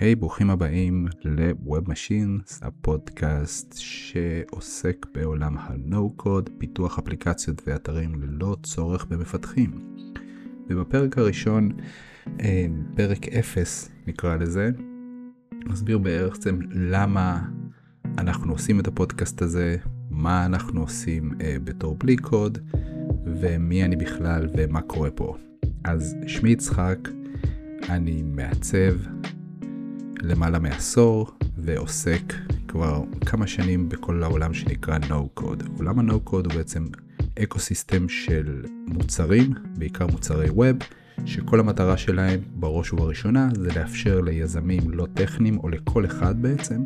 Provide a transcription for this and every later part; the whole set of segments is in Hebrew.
היי, hey, ברוכים הבאים ל-Web Machines, הפודקאסט שעוסק בעולם ה-No-Code, פיתוח אפליקציות ואתרים ללא צורך במפתחים. ובפרק הראשון, אה, פרק 0 נקרא לזה, נסביר בעצם למה אנחנו עושים את הפודקאסט הזה, מה אנחנו עושים אה, בתור בלי קוד, ומי אני בכלל ומה קורה פה. אז שמי יצחק, אני מעצב למעלה מעשור ועוסק כבר כמה שנים בכל העולם שנקרא No Code. עולם ה-No Code הוא בעצם אקו סיסטם של מוצרים, בעיקר מוצרי ווב, שכל המטרה שלהם בראש ובראשונה זה לאפשר ליזמים לא טכניים או לכל אחד בעצם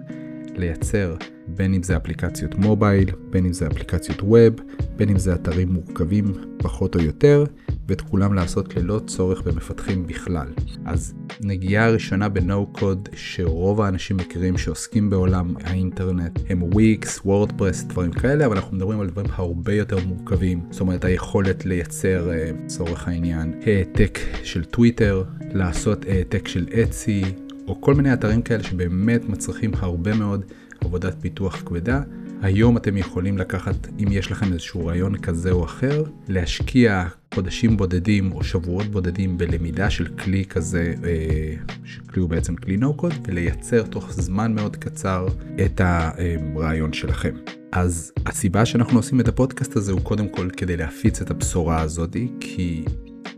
לייצר בין אם זה אפליקציות מובייל, בין אם זה אפליקציות ווב, בין אם זה אתרים מורכבים פחות או יותר, ואת כולם לעשות ללא צורך במפתחים בכלל. אז נגיעה הראשונה Code שרוב האנשים מכירים שעוסקים בעולם האינטרנט הם וויקס, וורדפרס, דברים כאלה, אבל אנחנו מדברים על דברים הרבה יותר מורכבים. זאת אומרת היכולת לייצר, לצורך העניין, העתק של טוויטר, לעשות העתק של אצי, או כל מיני אתרים כאלה שבאמת מצריכים הרבה מאוד עבודת פיתוח כבדה. היום אתם יכולים לקחת, אם יש לכם איזשהו רעיון כזה או אחר, להשקיע חודשים בודדים או שבועות בודדים בלמידה של כלי כזה, אה, שכלי הוא בעצם כלי no code, ולייצר תוך זמן מאוד קצר את הרעיון שלכם. אז הסיבה שאנחנו עושים את הפודקאסט הזה הוא קודם כל כדי להפיץ את הבשורה הזאתי, כי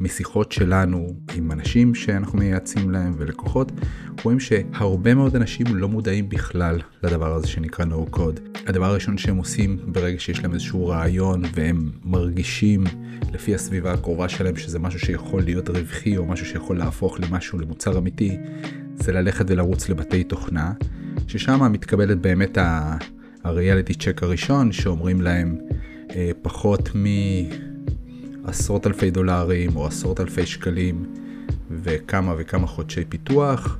משיחות שלנו עם אנשים שאנחנו מייעצים להם ולקוחות, רואים שהרבה מאוד אנשים לא מודעים בכלל לדבר הזה שנקרא no code. הדבר הראשון שהם עושים ברגע שיש להם איזשהו רעיון והם מרגישים לפי הסביבה הקרובה שלהם שזה משהו שיכול להיות רווחי או משהו שיכול להפוך למשהו למוצר אמיתי, זה ללכת ולרוץ לבתי תוכנה, ששם מתקבלת באמת הריאליטי צ'ק הראשון שאומרים להם אה, פחות מ... עשרות אלפי דולרים או עשרות אלפי שקלים וכמה וכמה חודשי פיתוח.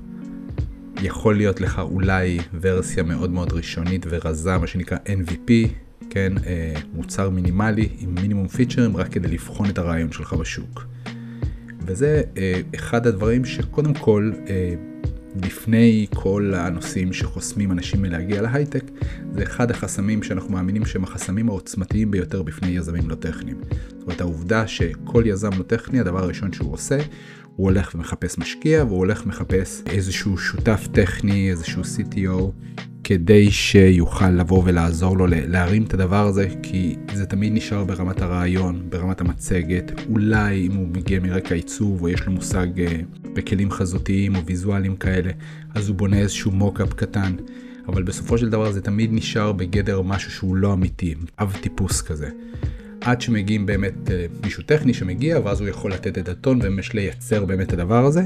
יכול להיות לך אולי ורסיה מאוד מאוד ראשונית ורזה, מה שנקרא MVP, כן, אה, מוצר מינימלי עם מינימום פיצ'רים רק כדי לבחון את הרעיון שלך בשוק. וזה אה, אחד הדברים שקודם כל אה, לפני כל הנושאים שחוסמים אנשים מלהגיע להייטק, זה אחד החסמים שאנחנו מאמינים שהם החסמים העוצמתיים ביותר בפני יזמים לא טכניים. זאת אומרת, העובדה שכל יזם לא טכני, הדבר הראשון שהוא עושה, הוא הולך ומחפש משקיע, והוא הולך ומחפש איזשהו שותף טכני, איזשהו CTO, כדי שיוכל לבוא ולעזור לו להרים את הדבר הזה, כי זה תמיד נשאר ברמת הרעיון, ברמת המצגת. אולי אם הוא מגיע מרקע עיצוב או יש לו מושג אה, בכלים חזותיים או ויזואליים כאלה, אז הוא בונה איזשהו מוקאפ קטן. אבל בסופו של דבר זה תמיד נשאר בגדר משהו שהוא לא אמיתי, אב טיפוס כזה. עד שמגיעים באמת אה, מישהו טכני שמגיע, ואז הוא יכול לתת את הטון וממש לייצר באמת את הדבר הזה.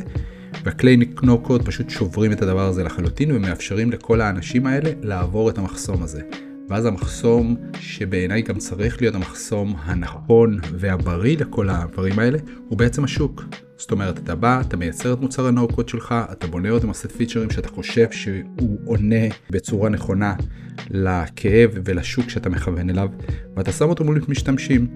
והכלי נו קוד פשוט שוברים את הדבר הזה לחלוטין ומאפשרים לכל האנשים האלה לעבור את המחסום הזה. ואז המחסום שבעיניי גם צריך להיות המחסום הנכון והבריא לכל הדברים האלה, הוא בעצם השוק. זאת אומרת, אתה בא, אתה מייצר את מוצר הנו-קוד שלך, אתה בונה אותו עם פיצ'רים שאתה חושב שהוא עונה בצורה נכונה לכאב ולשוק שאתה מכוון אליו, ואתה שם אותו מול משתמשים.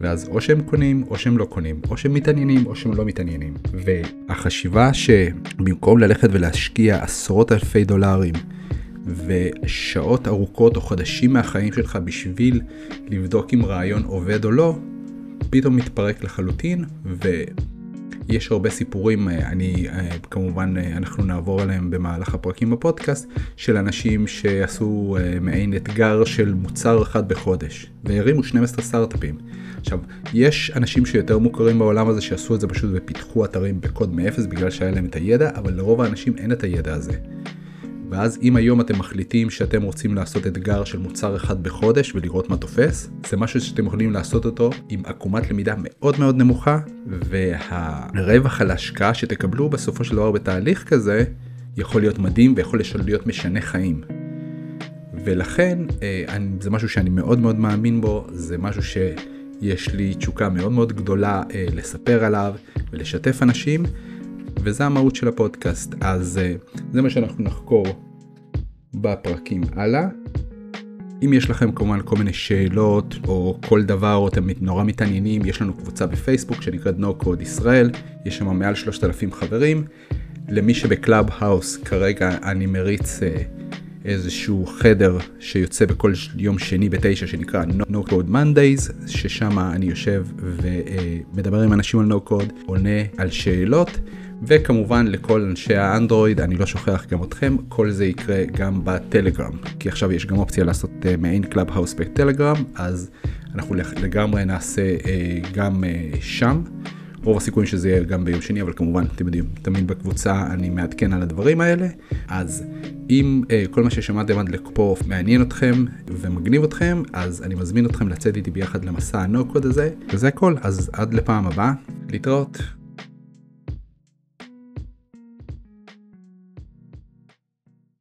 ואז או שהם קונים או שהם לא קונים, או שהם מתעניינים או שהם לא מתעניינים. והחשיבה שבמקום ללכת ולהשקיע עשרות אלפי דולרים ושעות ארוכות או חודשים מהחיים שלך בשביל לבדוק אם רעיון עובד או לא, פתאום מתפרק לחלוטין ויש הרבה סיפורים, אני כמובן אנחנו נעבור עליהם במהלך הפרקים בפודקאסט, של אנשים שעשו מעין אתגר של מוצר אחד בחודש והרימו 12 סטארט-אפים. עכשיו, יש אנשים שיותר מוכרים בעולם הזה שעשו את זה פשוט ופיתחו אתרים בקוד מאפס בגלל שהיה להם את הידע, אבל לרוב האנשים אין את הידע הזה. ואז אם היום אתם מחליטים שאתם רוצים לעשות אתגר של מוצר אחד בחודש ולראות מה תופס, זה משהו שאתם יכולים לעשות אותו עם עקומת למידה מאוד מאוד נמוכה, והרווח על ההשקעה שתקבלו בסופו של דבר בתהליך כזה, יכול להיות מדהים ויכול להיות משנה חיים. ולכן אה, זה משהו שאני מאוד מאוד מאמין בו, זה משהו שיש לי תשוקה מאוד מאוד גדולה אה, לספר עליו ולשתף אנשים. וזה המהות של הפודקאסט, אז uh, זה מה שאנחנו נחקור בפרקים הלאה. אם יש לכם כמובן כל מיני שאלות או כל דבר או אתם נורא מתעניינים, יש לנו קבוצה בפייסבוק שנקראת No Code ישראל, יש שם מעל 3,000 חברים. למי שב Clubhouse כרגע אני מריץ אה, איזשהו חדר שיוצא בכל יום שני בתשע שנקרא No Code Mondays, ששם אני יושב ומדבר עם אנשים על No Code, עונה על שאלות. וכמובן לכל אנשי האנדרואיד, אני לא שוכח גם אתכם, כל זה יקרה גם בטלגרם, כי עכשיו יש גם אופציה לעשות uh, מעין Clubhouse בטלגרם, אז אנחנו לגמרי נעשה uh, גם uh, שם. רוב הסיכויים שזה יהיה גם ביום שני, אבל כמובן, אתם יודעים, תמיד בקבוצה אני מעדכן על הדברים האלה. אז אם uh, כל מה ששמעתם עד לפה מעניין אתכם ומגניב אתכם, אז אני מזמין אתכם לצאת איתי ביחד למסע הנוקוד הזה, וזה הכל, אז עד לפעם הבאה, להתראות.